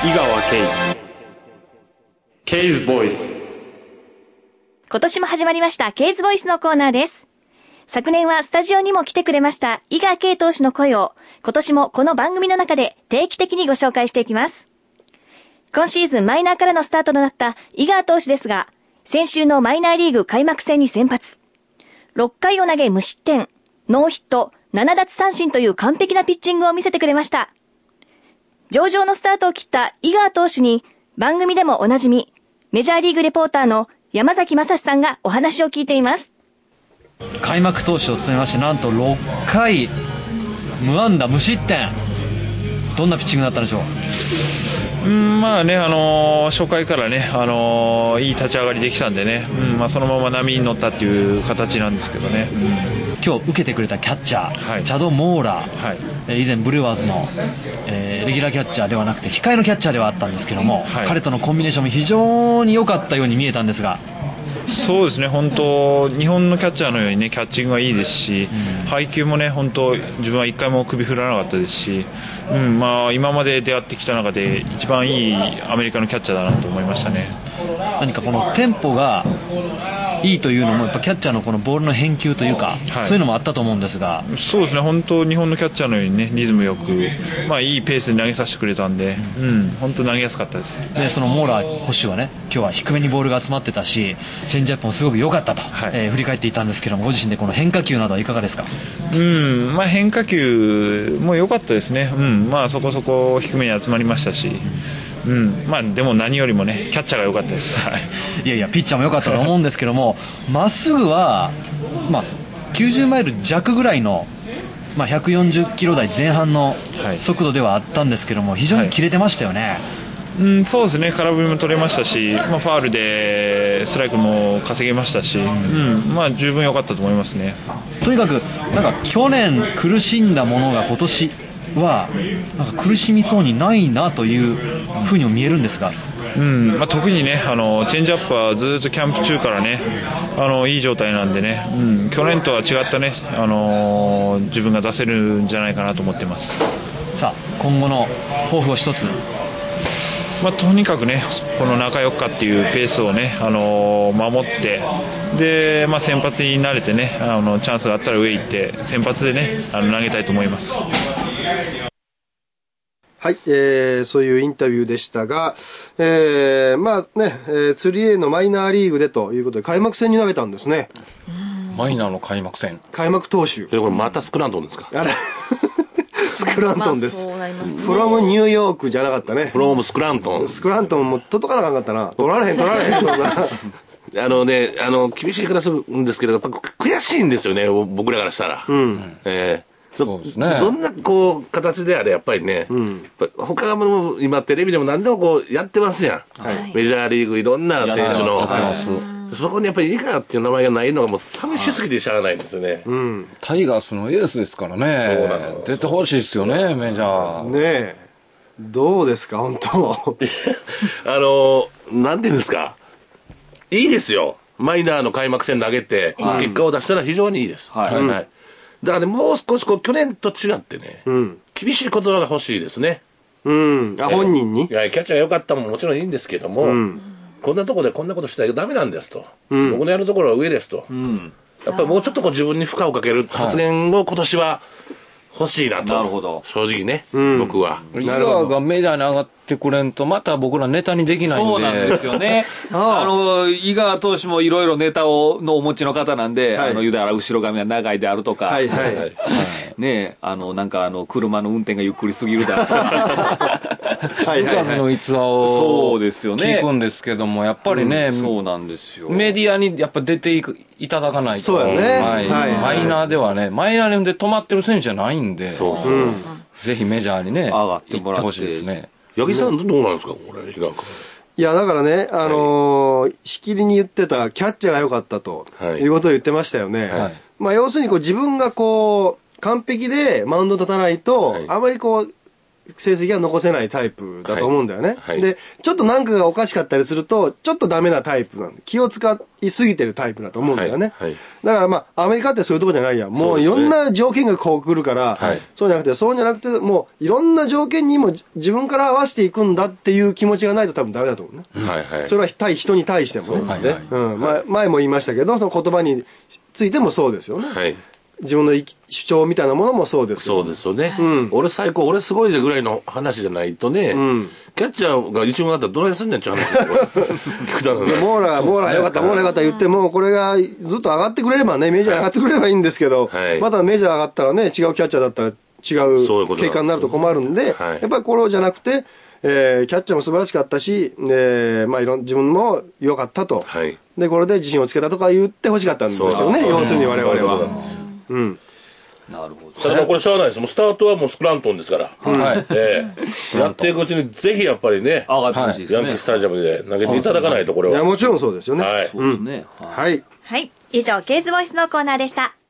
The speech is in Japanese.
井川圭ケイズボイス今年も始まりました、ケイズボイスのコーナーです。昨年はスタジオにも来てくれました、伊賀慶投手の声を、今年もこの番組の中で定期的にご紹介していきます。今シーズンマイナーからのスタートとなった伊賀投手ですが、先週のマイナーリーグ開幕戦に先発。6回を投げ無失点、ノーヒット、7奪三振という完璧なピッチングを見せてくれました。上々のスタートを切った井川投手に、番組でもおなじみ、メジャーリーグレポーターの山崎正史さんがお話を聞いています。開幕投手を務めましてなんと6回無安打無失点。どんなピッチングだったんでしょう？うんまあね、あのー初回からね、あのーいい立ち上がりできたんでね、うんまあ、そのまま波に乗ったっていう形なんですけどね、今日受けてくれたキャッチャー、はい。チャド・モーラー、はい。えー以前ブルワーズの、えーレギュラーキャッチャーではなくて控えのキャッチャーではあったんですけども、はい。彼とのコンビネーションも非常に良かったように見えたんですが。そうですね、本当、日本のキャッチャーのようにね、キャッチングがいいですし、配球もね、本当、自分は一回も首振らなかったですし、うんまあ、今まで出会ってきた中で、一番いいアメリカのキャッチャーだなと思いましたね。何かこのテンポがいいというのもやっぱキャッチャーのこのボールの返球というか、はい。そういうのもあったと思うんですが。そうですね、本当、日本のキャッチャーのようにね、リズムよく、まあ、いいペースで投げさせてくれたんで、うん、本当、投げやすかったです。でそのモーラー捕手はね今日は低めにボールが集まってたしチェンジアップもすごく良かったと、はい。えー振り返っていたんですけどもご自身でこの変化球などはいかがですか？うんまあ、変化球も良かったですね、うんまあ、そこそこ低めに集まりましたし、うんまあ、でも何よりもねキャッチャーが良かったです。はい。いやいやピッチャーも良かったと思うんですけども まっすぐは、まあ、90マイル弱ぐらいの、まあ、140キロ台前半のはい。速度ではあったんですけども非常に切れてましたよね、うん、そうですね、空振りも取れましたし、まあ、ファールでストライクも稼げましたし、うん。まあ、十分良かったと思いますね。とにかくなんか去年苦しんだものが今年はなんか苦しみそうにないなというふうにも見えるんですがうんまあ、特にねあのチェンジアップはずっとキャンプ中からねあのいい状態なんでね、うん、去年とは違ったねあの自分が出せるんじゃないかなと思ってます。さあ今後の抱負を一つまあ、とにかくね、この中4日っていうペースをね、あの守って、で、まあ、先発に慣れてね、あのチャンスがあったら上行って、先発でね、あの投げたいと思います。はい、えー、そういうインタビューでしたが、えー、まあね、えー、3A のマイナーリーグでということで、開幕戦に投げたんですね。マイナーの開幕戦。開幕投手。え、これまたスクラントンですか？あれ スクラントンです。まあフロムニューヨークじゃなかったねフ。ロームスクラントン。スクラントンも届かなかったな。取られへん、取られへん、そんな。あのね、あの、厳しい言い方するんですけど、やっぱ悔しいんですよね、僕らからしたら。うん。えーそうですねどんな、こう、形であれ、やっぱりね、やっぱ他も今テレビでも何でもこう、やってますやん。メジャーリーグいろんな選手の。そこにやっぱり井川っていう名前がないのがもう寂しすぎてしゃあないんですよね。タイガースのエースですからね。そうなの出てほしいですよね、メジャー。ねえ。どうですか、本当 あの、なんていうんですか。いいですよ。マイナーの開幕戦投げて、結果を出したら非常にいいです。はいだからね、もう少しこう、去年と違ってね、ん厳しい言葉が欲しいですね。うん。あ、本人に？いや、キャッチャーが良かったももちろんいいんですけども、こんなとこでこんなことしたらダメなんですと。僕のやるところは上ですと。やっぱりもうちょっとこう自分に負荷をかける発言を今年は欲しいなと。なるほど正直ね、僕は。井川がメジャーに上がってくれんと、また僕らネタにできないんで。そうなんですよね。あああの、井川投手もいろいろネタを、のお持ちの方なんで、はいあの、言うたら後ろ髪が長いであるとか、はいはい。ねあの、なんかあの、車の運転がゆっくりすぎるだとか、はいはい数のはい。逸話をそうですよね聞くんですけども、やっぱりね、そうなんですよ。メディアにやっぱ出ていくいただかないと。そうやねはいはいマイナーではね、マイナーで止まってる選手じゃないんで、そうそう。ぜひメジャーにね、上がってもらって行ほしいですね。八木さんどうなんですかこれ、井川君。いや、だからね、あのーしきりに言ってたキャッチャーが良かったと、はいい、うことを言ってましたよね。はいまあ、要するにこう自分がこう、完璧でマウンド立たないと、はいあまりこう、成績が残せないタイプだと思うんだよね。はいはいで、ちょっとなんかがおかしかったりすると、ちょっとダメなタイプなの。気を使いすぎてるタイプだと思うんだよね。はいはいだからまあ、アメリカってそういうとこじゃないやん。もそういろんな条件がこう来るから、はいそうじゃなくて、そうじゃなくて、もういろんな条件にも自分から合わせていくんだっていう気持ちがないと多分ダメだと思うね。はいはい。それは対人に対してもね。前も言いましたけど、その言葉についてもそうですよね。はい。自分の主張みたいなものもそうですそうですよね。俺最高、俺すごいぜぐらいの話じゃないとね、キャッチャーが一軍だったらどないすんねんっていう話くだろうで モーラー、モーラーよかった、モーラーよかった言っても、これがずっと上がってくれればね、メジャー上がってくれればいいんですけど、はい。またメジャー上がったらね、違うキャッチャーだったら違そう結果になると困るんで、はい。やっぱりこれじゃなくて、えーキャッチャーも素晴らしかったし、えーまあいろん、自分も良かったと。はい。で、これで自信をつけたとか言ってほしかったんですよね、要するに我々はうん。なるほど。ただまあこれしゃあないです。もうスタートはもうスプラントンですから。はい。ええやっていくうちにぜひやっぱりね、上がってほしいですね。ヤンキースタジアムで投げていただかないとこれいや、は。もちろんそうですよね。はい。そうですね。はいはい。はい。以上、ケーズボイスのコーナーでした。